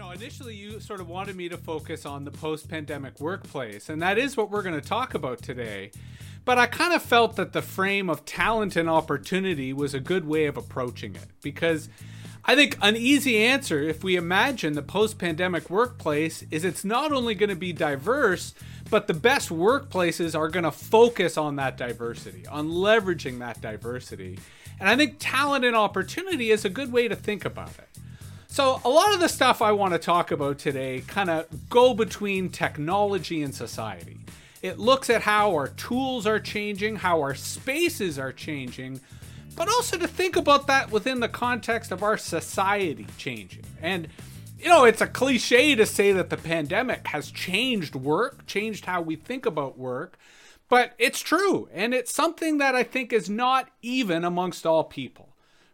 know, initially you sort of wanted me to focus on the post pandemic workplace, and that is what we're going to talk about today. But I kind of felt that the frame of talent and opportunity was a good way of approaching it because I think an easy answer, if we imagine the post pandemic workplace, is it's not only going to be diverse, but the best workplaces are going to focus on that diversity, on leveraging that diversity. And I think talent and opportunity is a good way to think about it. So, a lot of the stuff I want to talk about today kind of go between technology and society. It looks at how our tools are changing, how our spaces are changing, but also to think about that within the context of our society changing. And, you know, it's a cliche to say that the pandemic has changed work, changed how we think about work, but it's true. And it's something that I think is not even amongst all people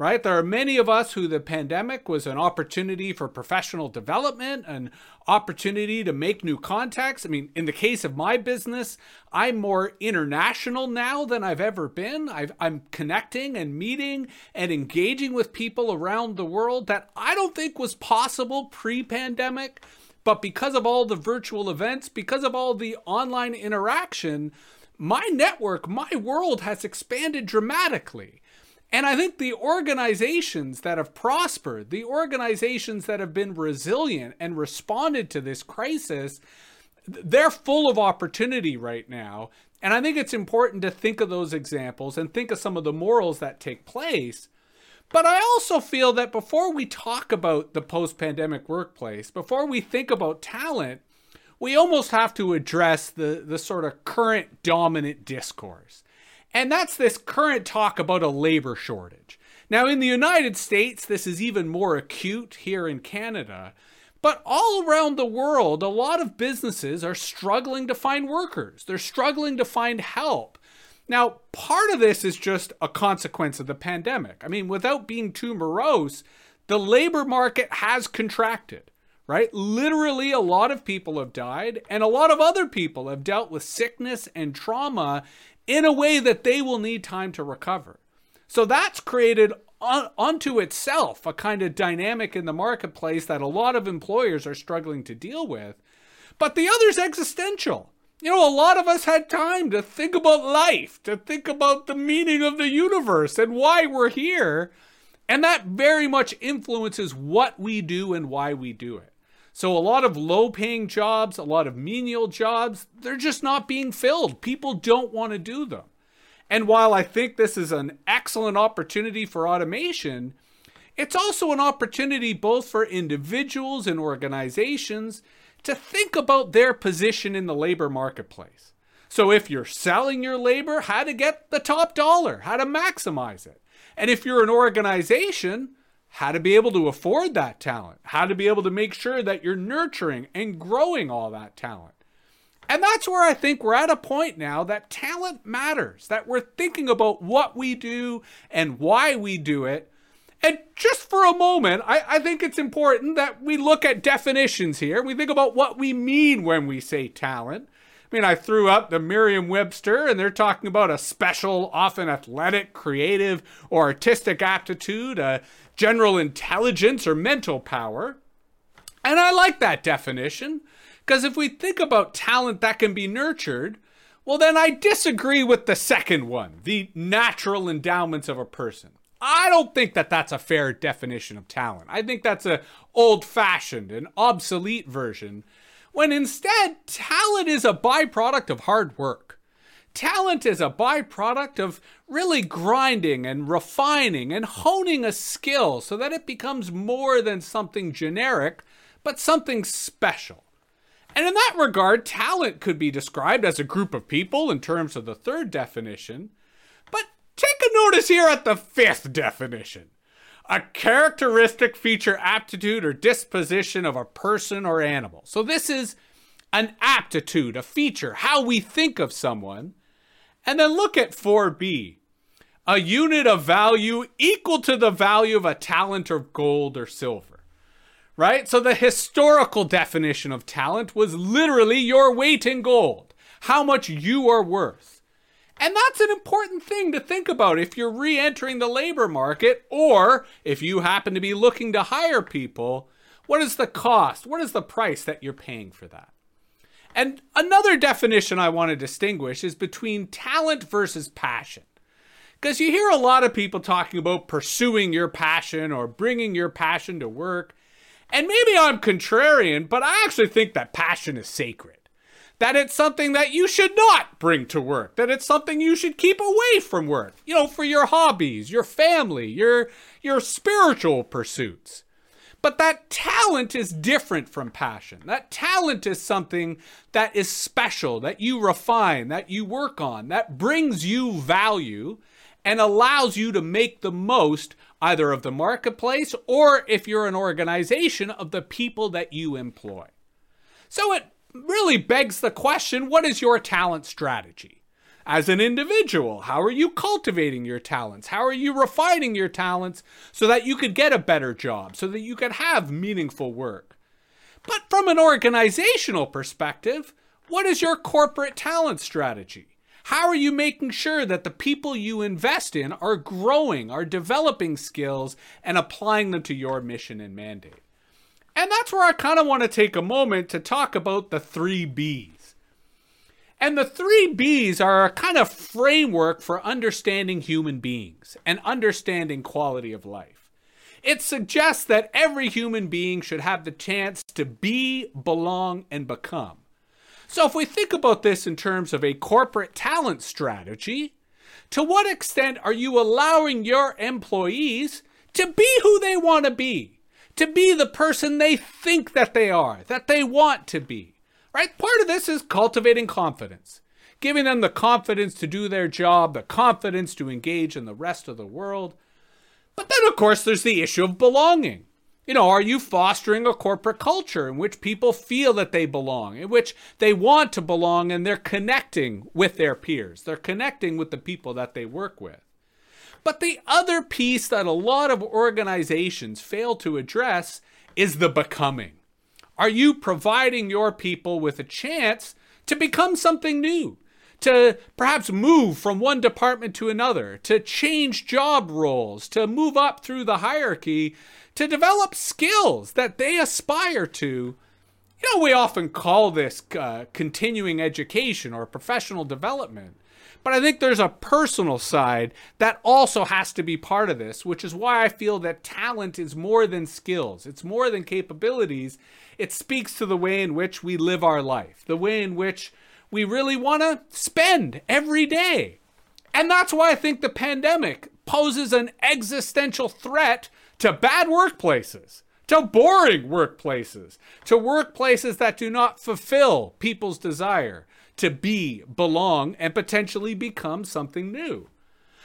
right? There are many of us who the pandemic was an opportunity for professional development, an opportunity to make new contacts. I mean, in the case of my business, I'm more international now than I've ever been. i am connecting and meeting and engaging with people around the world that I don't think was possible pre pandemic. But because of all the virtual events, because of all the online interaction, my network, my world has expanded dramatically. And I think the organizations that have prospered, the organizations that have been resilient and responded to this crisis, they're full of opportunity right now. And I think it's important to think of those examples and think of some of the morals that take place. But I also feel that before we talk about the post pandemic workplace, before we think about talent, we almost have to address the, the sort of current dominant discourse. And that's this current talk about a labor shortage. Now, in the United States, this is even more acute here in Canada. But all around the world, a lot of businesses are struggling to find workers. They're struggling to find help. Now, part of this is just a consequence of the pandemic. I mean, without being too morose, the labor market has contracted, right? Literally, a lot of people have died, and a lot of other people have dealt with sickness and trauma in a way that they will need time to recover. So that's created on, onto itself a kind of dynamic in the marketplace that a lot of employers are struggling to deal with. But the other's existential. You know, a lot of us had time to think about life, to think about the meaning of the universe and why we're here. And that very much influences what we do and why we do it. So a lot of low paying jobs, a lot of menial jobs, they're just not being filled. People don't want to do them. And while I think this is an excellent opportunity for automation, it's also an opportunity both for individuals and organizations to think about their position in the labor marketplace. So if you're selling your labor, how to get the top dollar, how to maximize it. And if you're an organization, how to be able to afford that talent, how to be able to make sure that you're nurturing and growing all that talent. And that's where I think we're at a point now that talent matters, that we're thinking about what we do and why we do it. And just for a moment, I, I think it's important that we look at definitions here. We think about what we mean when we say talent. I mean, I threw up the Merriam Webster, and they're talking about a special, often athletic, creative, or artistic aptitude, a general intelligence or mental power. And I like that definition because if we think about talent that can be nurtured, well, then I disagree with the second one, the natural endowments of a person. I don't think that that's a fair definition of talent. I think that's a old-fashioned and obsolete version when instead talent is a byproduct of hard work. Talent is a byproduct of really grinding and refining and honing a skill so that it becomes more than something generic, but something special. And in that regard, talent could be described as a group of people in terms of the third definition. But take a notice here at the fifth definition a characteristic, feature, aptitude, or disposition of a person or animal. So this is an aptitude, a feature, how we think of someone. And then look at 4b a unit of value equal to the value of a talent of gold or silver. Right? So the historical definition of talent was literally your weight in gold, how much you are worth. And that's an important thing to think about if you're re entering the labor market or if you happen to be looking to hire people. What is the cost? What is the price that you're paying for that? And another definition I want to distinguish is between talent versus passion. Because you hear a lot of people talking about pursuing your passion or bringing your passion to work. And maybe I'm contrarian, but I actually think that passion is sacred. That it's something that you should not bring to work. That it's something you should keep away from work. You know, for your hobbies, your family, your your spiritual pursuits. But that talent is different from passion. That talent is something that is special, that you refine, that you work on, that brings you value and allows you to make the most either of the marketplace or if you're an organization of the people that you employ. So it really begs the question what is your talent strategy? As an individual, how are you cultivating your talents? How are you refining your talents so that you could get a better job, so that you could have meaningful work? But from an organizational perspective, what is your corporate talent strategy? How are you making sure that the people you invest in are growing, are developing skills, and applying them to your mission and mandate? And that's where I kind of want to take a moment to talk about the three B's. And the three B's are a kind of framework for understanding human beings and understanding quality of life. It suggests that every human being should have the chance to be, belong, and become. So, if we think about this in terms of a corporate talent strategy, to what extent are you allowing your employees to be who they want to be? To be the person they think that they are, that they want to be? Right? Part of this is cultivating confidence, giving them the confidence to do their job, the confidence to engage in the rest of the world. But then, of course, there's the issue of belonging. You know, are you fostering a corporate culture in which people feel that they belong, in which they want to belong and they're connecting with their peers? They're connecting with the people that they work with. But the other piece that a lot of organizations fail to address is the becoming. Are you providing your people with a chance to become something new? To perhaps move from one department to another, to change job roles, to move up through the hierarchy to develop skills that they aspire to. You know, we often call this uh, continuing education or professional development. But I think there's a personal side that also has to be part of this, which is why I feel that talent is more than skills. It's more than capabilities. It speaks to the way in which we live our life, the way in which we really want to spend every day. And that's why I think the pandemic poses an existential threat to bad workplaces, to boring workplaces, to workplaces that do not fulfill people's desire to be, belong, and potentially become something new.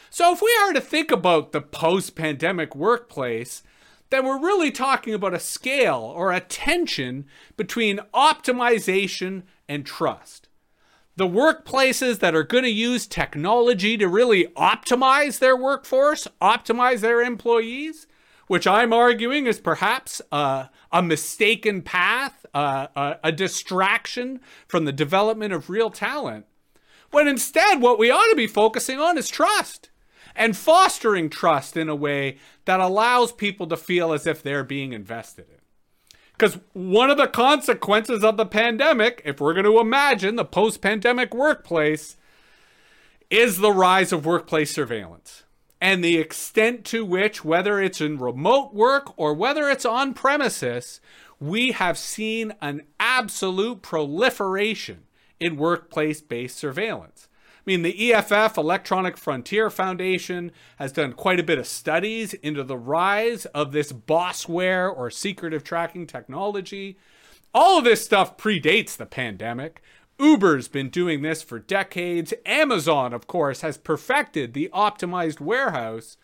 So, if we are to think about the post pandemic workplace, then we're really talking about a scale or a tension between optimization and trust. The workplaces that are going to use technology to really optimize their workforce, optimize their employees, which I'm arguing is perhaps uh, a mistaken path, uh, a, a distraction from the development of real talent. When instead, what we ought to be focusing on is trust and fostering trust in a way that allows people to feel as if they're being invested in. Because one of the consequences of the pandemic, if we're going to imagine the post pandemic workplace, is the rise of workplace surveillance and the extent to which, whether it's in remote work or whether it's on premises, we have seen an absolute proliferation in workplace based surveillance. I mean, the EFF, Electronic Frontier Foundation, has done quite a bit of studies into the rise of this bossware or secretive tracking technology. All of this stuff predates the pandemic. Uber's been doing this for decades. Amazon, of course, has perfected the optimized warehouse.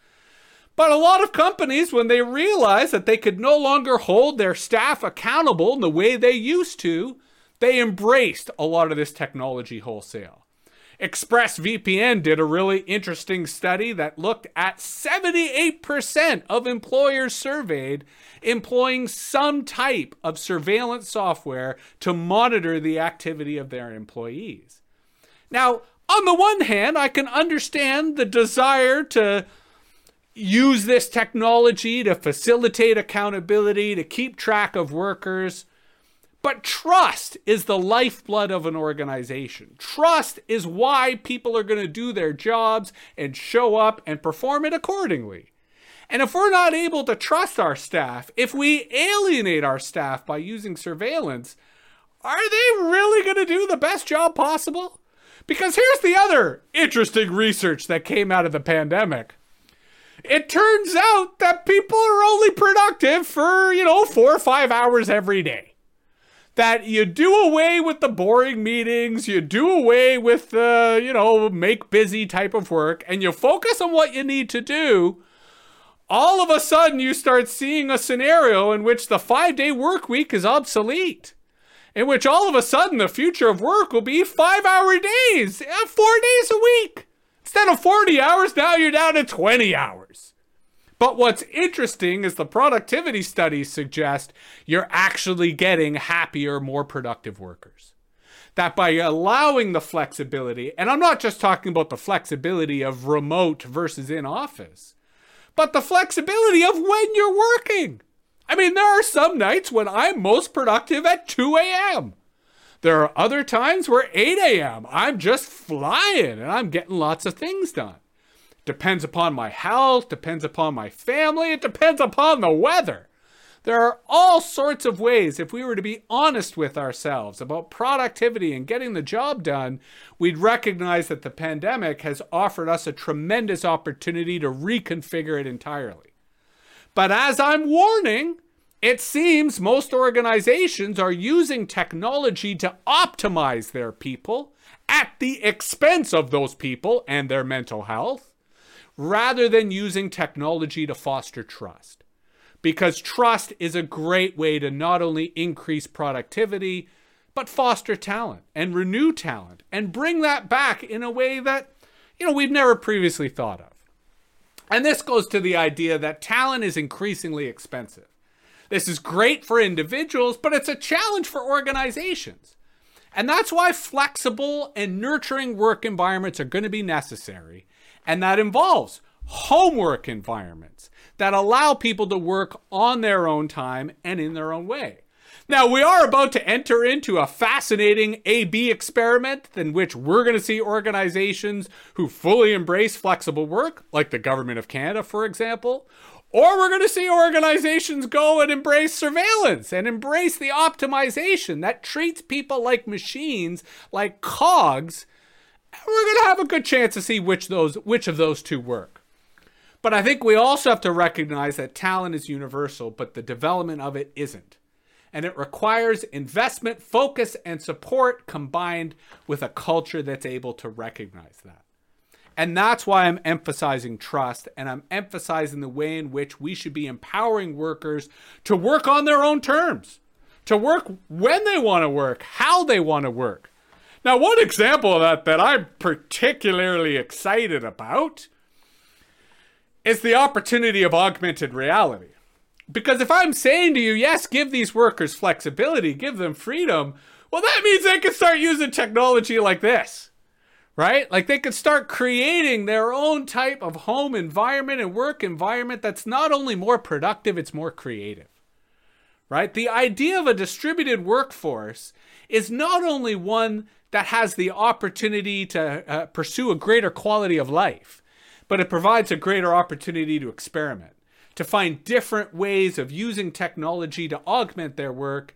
But a lot of companies, when they realized that they could no longer hold their staff accountable in the way they used to, they embraced a lot of this technology wholesale. ExpressVPN did a really interesting study that looked at 78% of employers surveyed employing some type of surveillance software to monitor the activity of their employees. Now, on the one hand, I can understand the desire to use this technology to facilitate accountability, to keep track of workers. But trust is the lifeblood of an organization. Trust is why people are going to do their jobs and show up and perform it accordingly. And if we're not able to trust our staff, if we alienate our staff by using surveillance, are they really going to do the best job possible? Because here's the other interesting research that came out of the pandemic. It turns out that people are only productive for, you know, four or five hours every day that you do away with the boring meetings, you do away with the, you know, make busy type of work, and you focus on what you need to do, all of a sudden you start seeing a scenario in which the five day work week is obsolete. In which all of a sudden the future of work will be five hour days, uh, four days a week. Instead of 40 hours, now you're down to 20 hours. But what's interesting is the productivity studies suggest you're actually getting happier, more productive workers. That by allowing the flexibility, and I'm not just talking about the flexibility of remote versus in office, but the flexibility of when you're working. I mean, there are some nights when I'm most productive at 2 a.m. There are other times where 8 a.m. I'm just flying and I'm getting lots of things done. Depends upon my health, depends upon my family, it depends upon the weather. There are all sorts of ways, if we were to be honest with ourselves about productivity and getting the job done, we'd recognize that the pandemic has offered us a tremendous opportunity to reconfigure it entirely. But as I'm warning, it seems most organizations are using technology to optimize their people at the expense of those people and their mental health rather than using technology to foster trust. Because trust is a great way to not only increase productivity, but foster talent and renew talent and bring that back in a way that, you know, we've never previously thought of. And this goes to the idea that talent is increasingly expensive. This is great for individuals, but it's a challenge for organizations. And that's why flexible and nurturing work environments are going to be necessary and that involves homework environments that allow people to work on their own time and in their own way. Now, we are about to enter into a fascinating A B experiment in which we're going to see organizations who fully embrace flexible work, like the Government of Canada, for example, or we're going to see organizations go and embrace surveillance and embrace the optimization that treats people like machines, like cogs, we're going to have a good chance to see which those which of those two work. But I think we also have to recognize that talent is universal, but the development of it isn't. And it requires investment, focus, and support combined with a culture that's able to recognize that. And that's why I'm emphasizing trust and I'm emphasizing the way in which we should be empowering workers to work on their own terms, to work when they want to work, how they want to work, now, one example of that that I'm particularly excited about is the opportunity of augmented reality. Because if I'm saying to you, yes, give these workers flexibility, give them freedom, well, that means they can start using technology like this, right? Like they can start creating their own type of home environment and work environment that's not only more productive, it's more creative, right? The idea of a distributed workforce is not only one that has the opportunity to uh, pursue a greater quality of life, but it provides a greater opportunity to experiment, to find different ways of using technology to augment their work.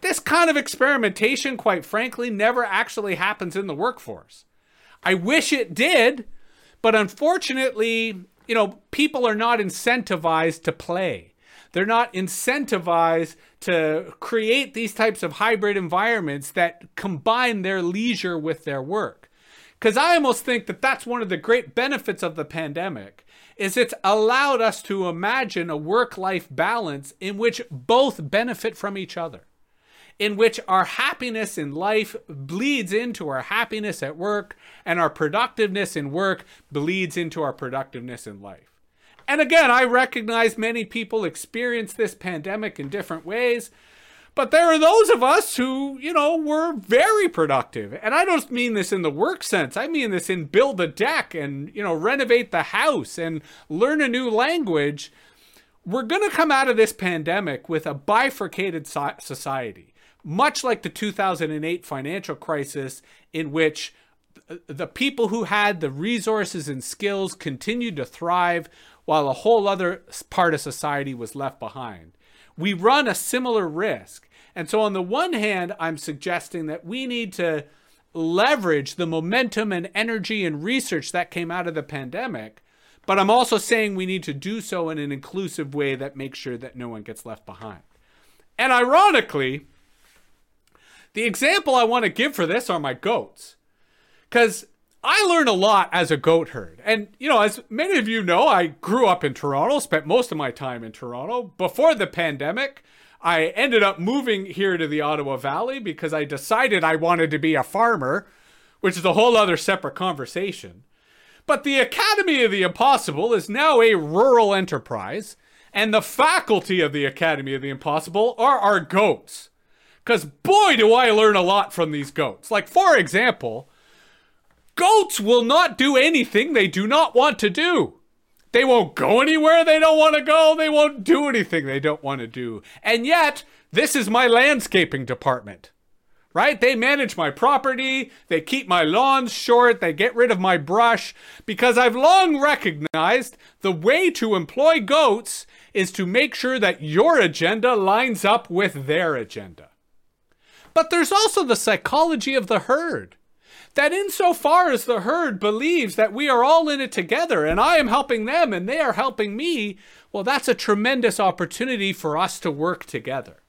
This kind of experimentation, quite frankly, never actually happens in the workforce. I wish it did, but unfortunately, you know, people are not incentivized to play. They're not incentivized to create these types of hybrid environments that combine their leisure with their work. Because I almost think that that's one of the great benefits of the pandemic is it's allowed us to imagine a work-life balance in which both benefit from each other in which our happiness in life bleeds into our happiness at work, and our productiveness in work bleeds into our productiveness in life. And again, I recognize many people experience this pandemic in different ways. But there are those of us who, you know, were very productive. And I don't mean this in the work sense. I mean this in build a deck and, you know, renovate the house and learn a new language. We're going to come out of this pandemic with a bifurcated society, much like the 2008 financial crisis, in which the people who had the resources and skills continued to thrive while a whole other part of society was left behind we run a similar risk. And so, on the one hand, I'm suggesting that we need to leverage the momentum and energy and research that came out of the pandemic. But I'm also saying we need to do so in an inclusive way that makes sure that no one gets left behind. And ironically, the example I want to give for this are my goats. Because I learn a lot as a goat herd. And, you know, as many of you know, I grew up in Toronto, spent most of my time in Toronto. Before the pandemic, I ended up moving here to the Ottawa Valley because I decided I wanted to be a farmer, which is a whole other separate conversation. But the Academy of the Impossible is now a rural enterprise, and the faculty of the Academy of the Impossible are our goats. Because boy, do I learn a lot from these goats. Like, for example, Goats will not do anything they do not want to do. They won't go anywhere they don't want to go. They won't do anything they don't want to do. And yet, this is my landscaping department. Right? They manage my property, they keep my lawns short, they get rid of my brush, because I've long recognized the way to employ goats is to make sure that your agenda lines up with their agenda. But there's also the psychology of the herd that insofar as the herd believes that we are all in it together and I am helping them and they are helping me, well, that's a tremendous opportunity for us to work together.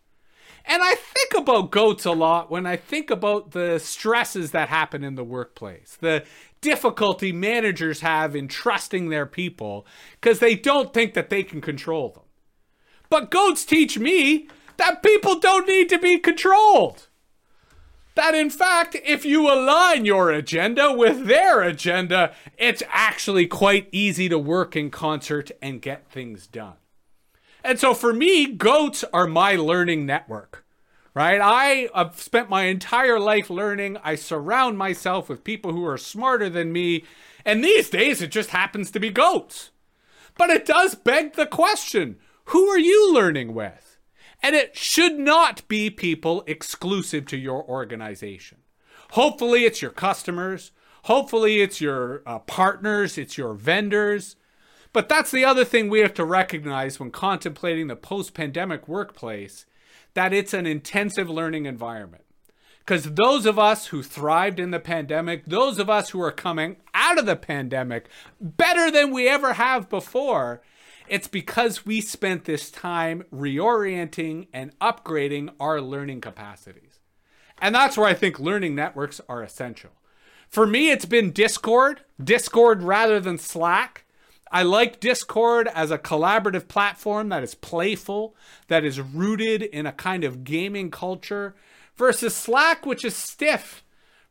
And I think about goats a lot when I think about the stresses that happen in the workplace, the difficulty managers have in trusting their people because they don't think that they can control them. But goats teach me that people don't need to be controlled that in fact, if you align your agenda with their agenda, it's actually quite easy to work in concert and get things done. And so for me, goats are my learning network, right? I have spent my entire life learning. I surround myself with people who are smarter than me. And these days, it just happens to be goats. But it does beg the question who are you learning with? And it should not be people exclusive to your organization. Hopefully, it's your customers. Hopefully, it's your uh, partners, it's your vendors. But that's the other thing we have to recognize when contemplating the post pandemic workplace that it's an intensive learning environment. Because those of us who thrived in the pandemic, those of us who are coming out of the pandemic better than we ever have before, it's because we spent this time reorienting and upgrading our learning capacities. And that's where I think learning networks are essential. For me, it's been Discord, Discord rather than Slack. I like Discord as a collaborative platform that is playful, that is rooted in a kind of gaming culture, versus Slack, which is stiff,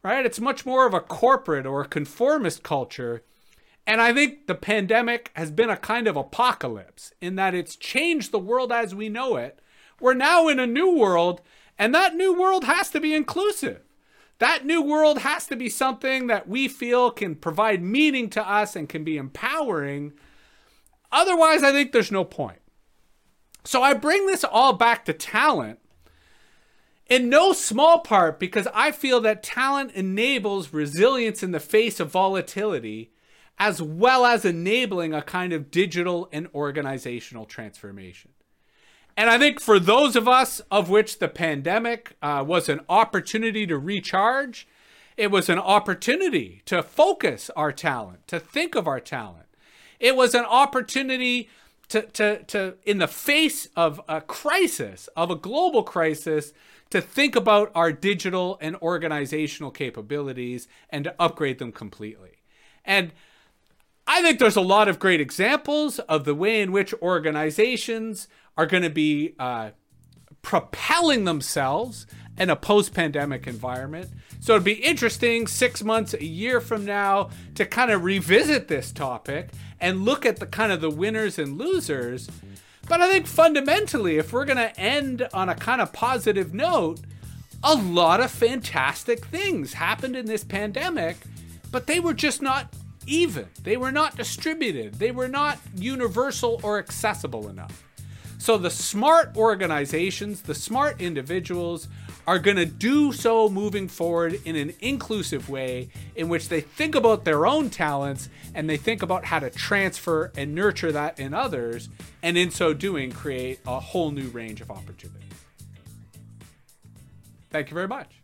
right? It's much more of a corporate or conformist culture and I think the pandemic has been a kind of apocalypse in that it's changed the world as we know it. We're now in a new world, and that new world has to be inclusive. That new world has to be something that we feel can provide meaning to us and can be empowering. Otherwise, I think there's no point. So I bring this all back to talent in no small part because I feel that talent enables resilience in the face of volatility as well as enabling a kind of digital and organizational transformation. And I think for those of us of which the pandemic uh, was an opportunity to recharge, it was an opportunity to focus our talent, to think of our talent. It was an opportunity to, to, to in the face of a crisis, of a global crisis, to think about our digital and organizational capabilities and to upgrade them completely. And I think there's a lot of great examples of the way in which organizations are going to be uh, propelling themselves in a post pandemic environment. So it'd be interesting six months, a year from now to kind of revisit this topic and look at the kind of the winners and losers. But I think fundamentally, if we're going to end on a kind of positive note, a lot of fantastic things happened in this pandemic, but they were just not even. They were not distributed. They were not universal or accessible enough. So the smart organizations, the smart individuals are going to do so moving forward in an inclusive way in which they think about their own talents and they think about how to transfer and nurture that in others, and in so doing, create a whole new range of opportunities. Thank you very much.